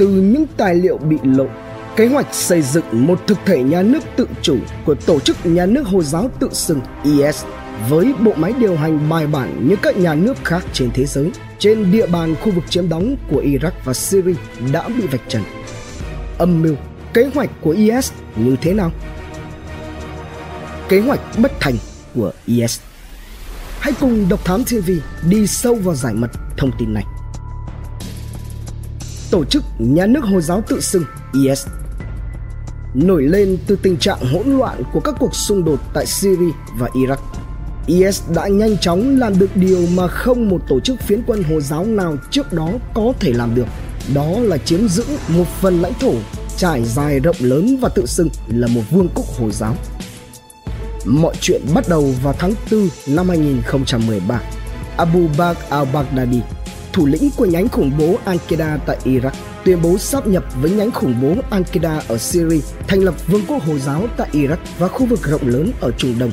từ những tài liệu bị lộ kế hoạch xây dựng một thực thể nhà nước tự chủ của tổ chức nhà nước Hồi giáo tự xưng IS với bộ máy điều hành bài bản như các nhà nước khác trên thế giới trên địa bàn khu vực chiếm đóng của Iraq và Syria đã bị vạch trần. Âm mưu, kế hoạch của IS như thế nào? Kế hoạch bất thành của IS Hãy cùng Độc Thám TV đi sâu vào giải mật thông tin này. Tổ chức Nhà nước Hồi giáo tự xưng IS nổi lên từ tình trạng hỗn loạn của các cuộc xung đột tại Syria và Iraq. IS đã nhanh chóng làm được điều mà không một tổ chức phiến quân Hồi giáo nào trước đó có thể làm được. Đó là chiếm giữ một phần lãnh thổ trải dài rộng lớn và tự xưng là một vương quốc Hồi giáo. Mọi chuyện bắt đầu vào tháng 4 năm 2013. Abu Bakr al-Baghdadi, thủ lĩnh của nhánh khủng bố Al-Qaeda tại Iraq, tuyên bố sáp nhập với nhánh khủng bố Al-Qaeda ở Syria, thành lập vương quốc Hồi giáo tại Iraq và khu vực rộng lớn ở Trung Đông.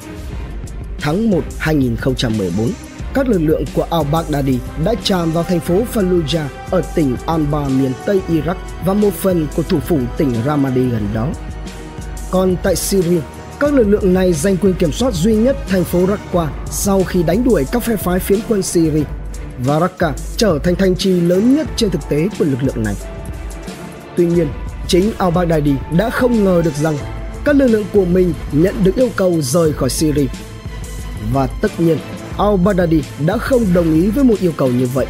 Tháng 1 2014, các lực lượng của al-Baghdadi đã tràn vào thành phố Fallujah ở tỉnh Anbar miền Tây Iraq và một phần của thủ phủ tỉnh Ramadi gần đó. Còn tại Syria, các lực lượng này giành quyền kiểm soát duy nhất thành phố Raqqa sau khi đánh đuổi các phe phái phiến quân Syria và Raqqa trở thành thành trì lớn nhất trên thực tế của lực lượng này. Tuy nhiên, chính al-Baghdadi đã không ngờ được rằng các lực lượng của mình nhận được yêu cầu rời khỏi Syria. Và tất nhiên, al-Baghdadi đã không đồng ý với một yêu cầu như vậy.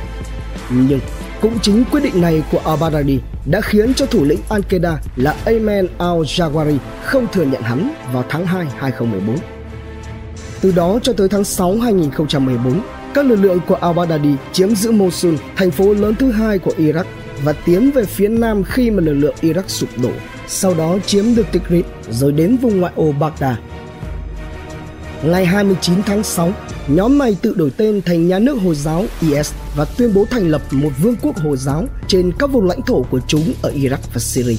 Nhưng cũng chính quyết định này của al-Baghdadi đã khiến cho thủ lĩnh Al-Qaeda là Ayman Al Jawari không thừa nhận hắn vào tháng 2 2014. Từ đó cho tới tháng 6 2014, các lực lượng của al-Baghdadi chiếm giữ Mosul, thành phố lớn thứ hai của Iraq và tiến về phía nam khi mà lực lượng Iraq sụp đổ. Sau đó chiếm được Tikrit rồi đến vùng ngoại ô Baghdad. Ngày 29 tháng 6, nhóm này tự đổi tên thành nhà nước Hồi giáo IS và tuyên bố thành lập một vương quốc Hồi giáo trên các vùng lãnh thổ của chúng ở Iraq và Syria.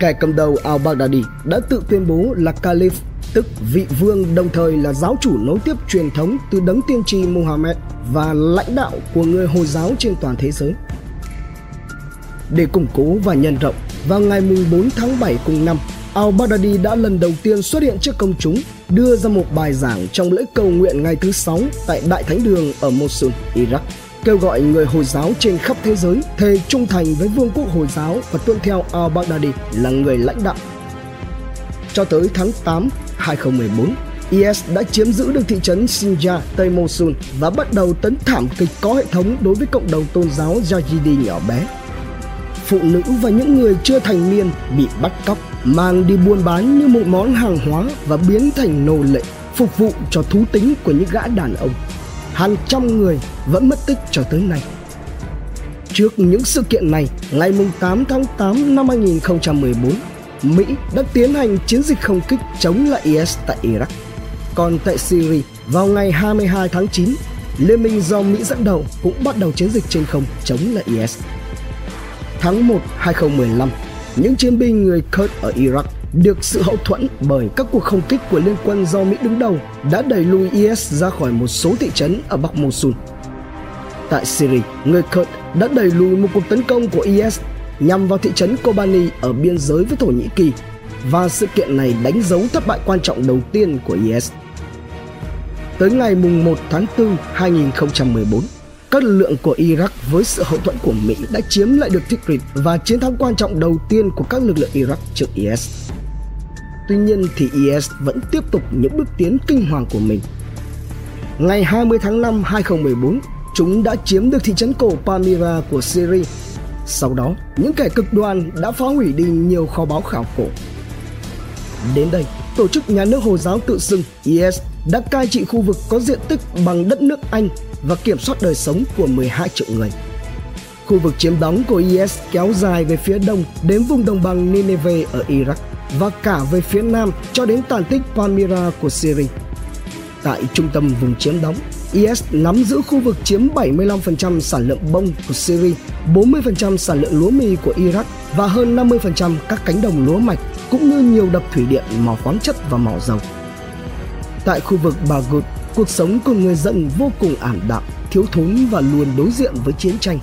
Kẻ cầm đầu al-Baghdadi đã tự tuyên bố là Caliph, tức vị vương đồng thời là giáo chủ nối tiếp truyền thống từ đấng tiên tri Muhammad và lãnh đạo của người Hồi giáo trên toàn thế giới. Để củng cố và nhân rộng, vào ngày 4 tháng 7 cùng năm, al-Baghdadi đã lần đầu tiên xuất hiện trước công chúng đưa ra một bài giảng trong lễ cầu nguyện ngày thứ sáu tại Đại Thánh Đường ở Mosul, Iraq kêu gọi người Hồi giáo trên khắp thế giới thề trung thành với Vương quốc Hồi giáo và tuân theo al-Baghdadi là người lãnh đạo. Cho tới tháng 8, 2014, IS đã chiếm giữ được thị trấn Sinjar, Tây Mosul và bắt đầu tấn thảm kịch có hệ thống đối với cộng đồng tôn giáo Yazidi nhỏ bé. Phụ nữ và những người chưa thành niên bị bắt cóc, mang đi buôn bán như một món hàng hóa và biến thành nô lệ, phục vụ cho thú tính của những gã đàn ông hàng trăm người vẫn mất tích cho tới nay. Trước những sự kiện này, ngày 8 tháng 8 năm 2014, Mỹ đã tiến hành chiến dịch không kích chống lại IS tại Iraq. Còn tại Syria, vào ngày 22 tháng 9, Liên minh do Mỹ dẫn đầu cũng bắt đầu chiến dịch trên không chống lại IS. Tháng 1 2015, những chiến binh người Kurd ở Iraq được sự hậu thuẫn bởi các cuộc không kích của liên quân do Mỹ đứng đầu đã đẩy lùi IS ra khỏi một số thị trấn ở Bắc Mosul. Tại Syria, người Kurd đã đẩy lùi một cuộc tấn công của IS nhằm vào thị trấn Kobani ở biên giới với Thổ Nhĩ Kỳ và sự kiện này đánh dấu thất bại quan trọng đầu tiên của IS. Tới ngày 1 tháng 4 2014, các lực lượng của Iraq với sự hậu thuẫn của Mỹ đã chiếm lại được Tikrit và chiến thắng quan trọng đầu tiên của các lực lượng Iraq trước IS. Tuy nhiên thì IS vẫn tiếp tục những bước tiến kinh hoàng của mình. Ngày 20 tháng 5 2014, chúng đã chiếm được thị trấn cổ Palmyra của Syria. Sau đó, những kẻ cực đoan đã phá hủy đi nhiều kho báu khảo cổ. Đến đây, tổ chức nhà nước Hồi giáo tự xưng IS đã cai trị khu vực có diện tích bằng đất nước Anh và kiểm soát đời sống của 12 triệu người. Khu vực chiếm đóng của IS kéo dài về phía đông đến vùng đồng bằng Nineveh ở Iraq và cả về phía nam cho đến tàn tích Palmyra của Syria. Tại trung tâm vùng chiếm đóng, IS nắm giữ khu vực chiếm 75% sản lượng bông của Syria, 40% sản lượng lúa mì của Iraq và hơn 50% các cánh đồng lúa mạch cũng như nhiều đập thủy điện, mỏ khoáng chất và mỏ dầu. Tại khu vực Baghut, cuộc sống của người dân vô cùng ảm đạm, thiếu thốn và luôn đối diện với chiến tranh.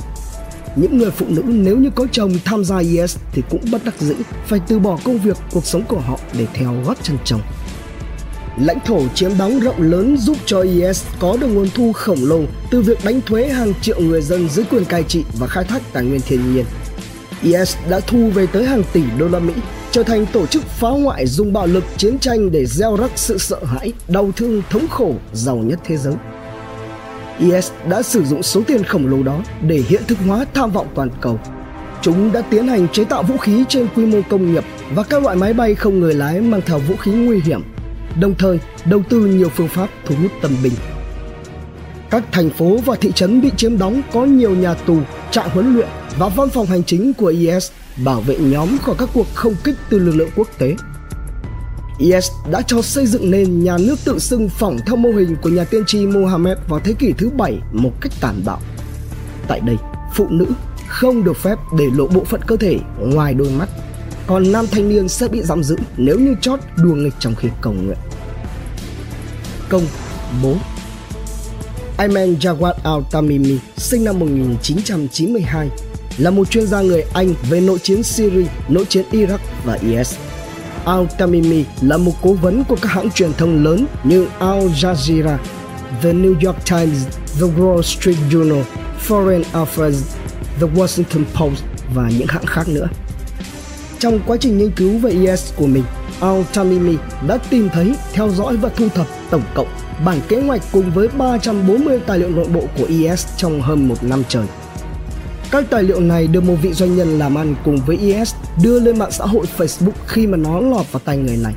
những người phụ nữ nếu như có chồng tham gia IS thì cũng bất đắc dĩ phải từ bỏ công việc, cuộc sống của họ để theo gót chân chồng. Lãnh thổ chiếm đóng rộng lớn giúp cho IS có được nguồn thu khổng lồ từ việc đánh thuế hàng triệu người dân dưới quyền cai trị và khai thác tài nguyên thiên nhiên. IS đã thu về tới hàng tỷ đô la Mỹ, trở thành tổ chức phá hoại dùng bạo lực chiến tranh để gieo rắc sự sợ hãi, đau thương, thống khổ giàu nhất thế giới. IS đã sử dụng số tiền khổng lồ đó để hiện thực hóa tham vọng toàn cầu. Chúng đã tiến hành chế tạo vũ khí trên quy mô công nghiệp và các loại máy bay không người lái mang theo vũ khí nguy hiểm, đồng thời đầu tư nhiều phương pháp thu hút tâm binh. Các thành phố và thị trấn bị chiếm đóng có nhiều nhà tù, trại huấn luyện và văn phòng hành chính của IS bảo vệ nhóm khỏi các cuộc không kích từ lực lượng quốc tế. IS đã cho xây dựng nên nhà nước tự xưng phỏng theo mô hình của nhà tiên tri Mohammed vào thế kỷ thứ bảy một cách tàn bạo. Tại đây, phụ nữ không được phép để lộ bộ phận cơ thể ngoài đôi mắt, còn nam thanh niên sẽ bị giam giữ nếu như chót đùa nghịch trong khi cầu nguyện. Công bố Ayman Jawad al-Tamimi sinh năm 1992 là một chuyên gia người Anh về nội chiến Syria, nội chiến Iraq và IS. Al-Tamimi là một cố vấn của các hãng truyền thông lớn như Al Jazeera, The New York Times, The Wall Street Journal, Foreign Affairs, The Washington Post và những hãng khác nữa. Trong quá trình nghiên cứu về IS của mình, Al-Tamimi đã tìm thấy, theo dõi và thu thập tổng cộng bản kế hoạch cùng với 340 tài liệu nội bộ của IS trong hơn một năm trời. Các tài liệu này được một vị doanh nhân làm ăn cùng với IS đưa lên mạng xã hội Facebook khi mà nó lọt vào tay người này.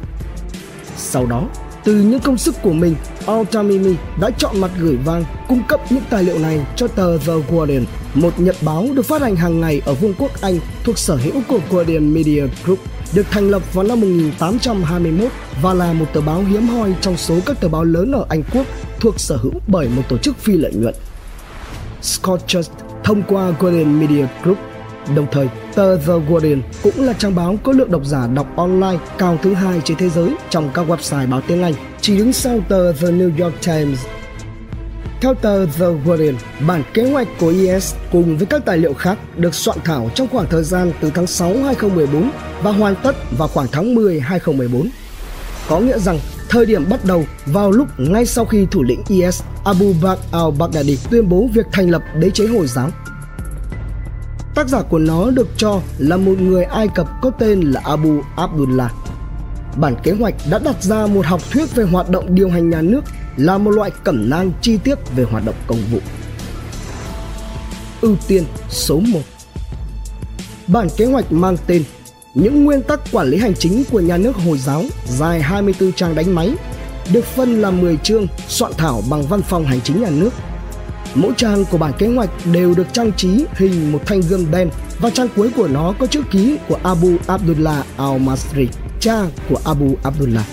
Sau đó, từ những công sức của mình, Al-Tamimi đã chọn mặt gửi vang cung cấp những tài liệu này cho tờ The Guardian, một nhật báo được phát hành hàng ngày ở Vương quốc Anh thuộc sở hữu của Guardian Media Group, được thành lập vào năm 1821 và là một tờ báo hiếm hoi trong số các tờ báo lớn ở Anh Quốc thuộc sở hữu bởi một tổ chức phi lợi nhuận. Scott Just thông qua Guardian Media Group. Đồng thời, tờ The Guardian cũng là trang báo có lượng độc giả đọc online cao thứ hai trên thế giới trong các website báo tiếng Anh, chỉ đứng sau tờ The New York Times. Theo tờ The Guardian, bản kế hoạch của IS cùng với các tài liệu khác được soạn thảo trong khoảng thời gian từ tháng 6 2014 và hoàn tất vào khoảng tháng 10 2014. Có nghĩa rằng Thời điểm bắt đầu vào lúc ngay sau khi thủ lĩnh IS Abu Bakr al-Baghdadi tuyên bố việc thành lập đế chế Hồi giáo. Tác giả của nó được cho là một người Ai Cập có tên là Abu Abdullah. Bản kế hoạch đã đặt ra một học thuyết về hoạt động điều hành nhà nước là một loại cẩm nang chi tiết về hoạt động công vụ. Ưu tiên số 1 Bản kế hoạch mang tên những nguyên tắc quản lý hành chính của nhà nước Hồi giáo dài 24 trang đánh máy, được phân làm 10 chương soạn thảo bằng văn phòng hành chính nhà nước. Mỗi trang của bản kế hoạch đều được trang trí hình một thanh gươm đen và trang cuối của nó có chữ ký của Abu Abdullah al-Masri, cha của Abu Abdullah.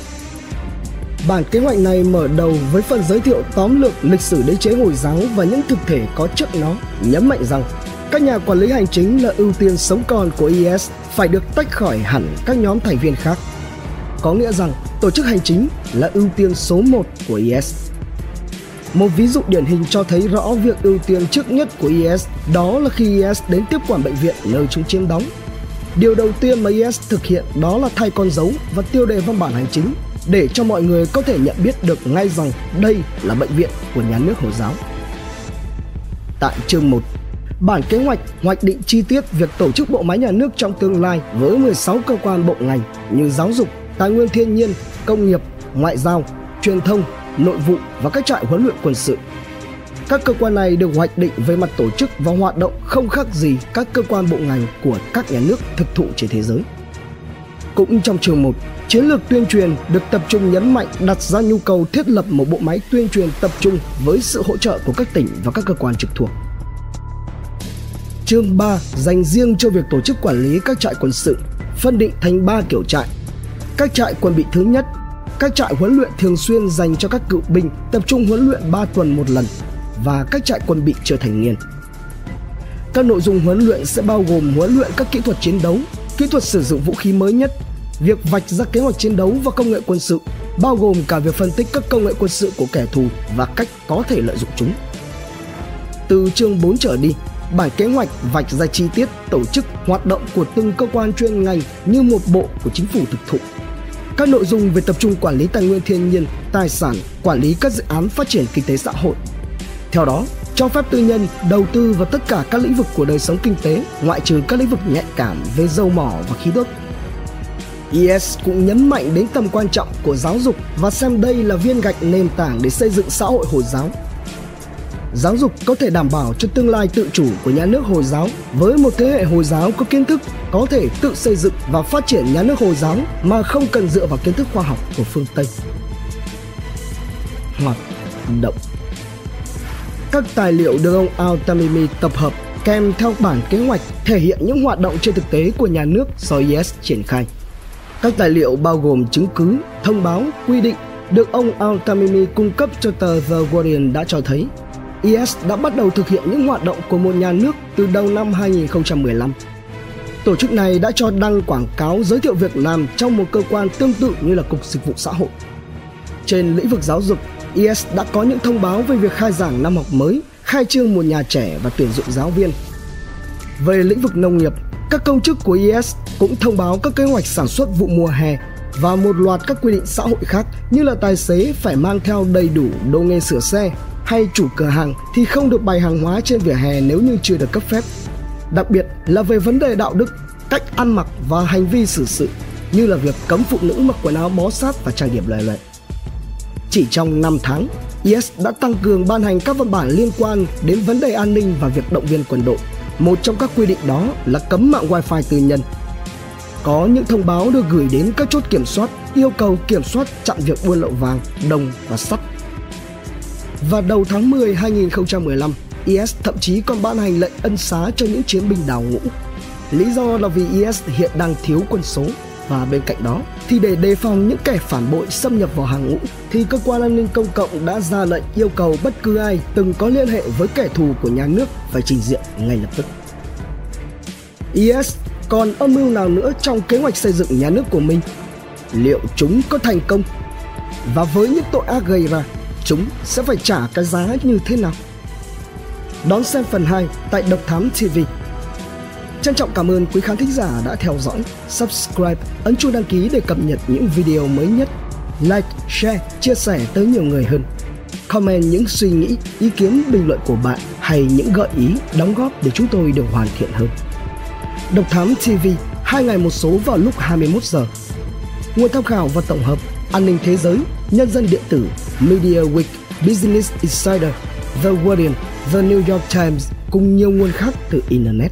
Bản kế hoạch này mở đầu với phần giới thiệu tóm lược lịch sử đế chế Hồi giáo và những thực thể có trước nó, nhấn mạnh rằng các nhà quản lý hành chính là ưu tiên sống còn của IS phải được tách khỏi hẳn các nhóm thành viên khác. Có nghĩa rằng tổ chức hành chính là ưu tiên số 1 của IS. Một ví dụ điển hình cho thấy rõ việc ưu tiên trước nhất của IS đó là khi IS đến tiếp quản bệnh viện nơi chúng chiếm đóng. Điều đầu tiên mà IS thực hiện đó là thay con dấu và tiêu đề văn bản hành chính để cho mọi người có thể nhận biết được ngay rằng đây là bệnh viện của nhà nước Hồi giáo. Tại chương 1, Bản kế hoạch hoạch định chi tiết việc tổ chức bộ máy nhà nước trong tương lai với 16 cơ quan bộ ngành như giáo dục, tài nguyên thiên nhiên, công nghiệp, ngoại giao, truyền thông, nội vụ và các trại huấn luyện quân sự. Các cơ quan này được hoạch định về mặt tổ chức và hoạt động không khác gì các cơ quan bộ ngành của các nhà nước thực thụ trên thế giới. Cũng trong chương 1, chiến lược tuyên truyền được tập trung nhấn mạnh đặt ra nhu cầu thiết lập một bộ máy tuyên truyền tập trung với sự hỗ trợ của các tỉnh và các cơ quan trực thuộc. Chương 3 dành riêng cho việc tổ chức quản lý các trại quân sự, phân định thành 3 kiểu trại. Các trại quân bị thứ nhất, các trại huấn luyện thường xuyên dành cho các cựu binh tập trung huấn luyện 3 tuần một lần và các trại quân bị chưa thành niên. Các nội dung huấn luyện sẽ bao gồm huấn luyện các kỹ thuật chiến đấu, kỹ thuật sử dụng vũ khí mới nhất, việc vạch ra kế hoạch chiến đấu và công nghệ quân sự, bao gồm cả việc phân tích các công nghệ quân sự của kẻ thù và cách có thể lợi dụng chúng. Từ chương 4 trở đi, bản kế hoạch vạch ra chi tiết tổ chức hoạt động của từng cơ quan chuyên ngành như một bộ của chính phủ thực thụ. Các nội dung về tập trung quản lý tài nguyên thiên nhiên, tài sản, quản lý các dự án phát triển kinh tế xã hội. Theo đó, cho phép tư nhân đầu tư vào tất cả các lĩnh vực của đời sống kinh tế, ngoại trừ các lĩnh vực nhạy cảm về dầu mỏ và khí đốt. IS cũng nhấn mạnh đến tầm quan trọng của giáo dục và xem đây là viên gạch nền tảng để xây dựng xã hội Hồi giáo. Giáo dục có thể đảm bảo cho tương lai tự chủ của nhà nước Hồi giáo với một thế hệ Hồi giáo có kiến thức, có thể tự xây dựng và phát triển nhà nước Hồi giáo mà không cần dựa vào kiến thức khoa học của phương Tây. Hoạt động các tài liệu được ông Al-Tamimi tập hợp kèm theo bản kế hoạch thể hiện những hoạt động trên thực tế của nhà nước do IS triển khai. Các tài liệu bao gồm chứng cứ, thông báo, quy định được ông Al-Tamimi cung cấp cho tờ The Guardian đã cho thấy IS đã bắt đầu thực hiện những hoạt động của một nhà nước từ đầu năm 2015. Tổ chức này đã cho đăng quảng cáo giới thiệu việc làm trong một cơ quan tương tự như là Cục Dịch vụ Xã hội. Trên lĩnh vực giáo dục, IS đã có những thông báo về việc khai giảng năm học mới, khai trương một nhà trẻ và tuyển dụng giáo viên. Về lĩnh vực nông nghiệp, các công chức của IS cũng thông báo các kế hoạch sản xuất vụ mùa hè và một loạt các quy định xã hội khác như là tài xế phải mang theo đầy đủ đồ nghề sửa xe hay chủ cửa hàng thì không được bày hàng hóa trên vỉa hè nếu như chưa được cấp phép. Đặc biệt là về vấn đề đạo đức, cách ăn mặc và hành vi xử sự như là việc cấm phụ nữ mặc quần áo bó sát và trang điểm loè loẹt. Chỉ trong 5 tháng, IS đã tăng cường ban hành các văn bản liên quan đến vấn đề an ninh và việc động viên quân đội. Một trong các quy định đó là cấm mạng wifi tư nhân. Có những thông báo được gửi đến các chốt kiểm soát yêu cầu kiểm soát chặn việc buôn lậu vàng, đồng và sắt. Và đầu tháng 10 2015, IS thậm chí còn ban hành lệnh ân xá cho những chiến binh đào ngũ. Lý do là vì IS hiện đang thiếu quân số và bên cạnh đó thì để đề phòng những kẻ phản bội xâm nhập vào hàng ngũ thì cơ quan an ninh công cộng đã ra lệnh yêu cầu bất cứ ai từng có liên hệ với kẻ thù của nhà nước phải trình diện ngay lập tức. IS còn âm mưu nào nữa trong kế hoạch xây dựng nhà nước của mình? Liệu chúng có thành công? Và với những tội ác gây ra, chúng sẽ phải trả cái giá như thế nào? Đón xem phần 2 tại Độc Thám TV. Trân trọng cảm ơn quý khán thính giả đã theo dõi, subscribe, ấn chuông đăng ký để cập nhật những video mới nhất. Like, share, chia sẻ tới nhiều người hơn. Comment những suy nghĩ, ý kiến, bình luận của bạn hay những gợi ý, đóng góp để chúng tôi được hoàn thiện hơn. Độc Thám TV, hai ngày một số vào lúc 21 giờ. Nguồn tham khảo và tổng hợp An ninh thế giới, Nhân dân điện tử, Media Week, Business Insider, The Guardian, The New York Times cùng nhiều nguồn khác từ Internet.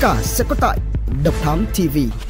cả sẽ có tại Độc Thám TV.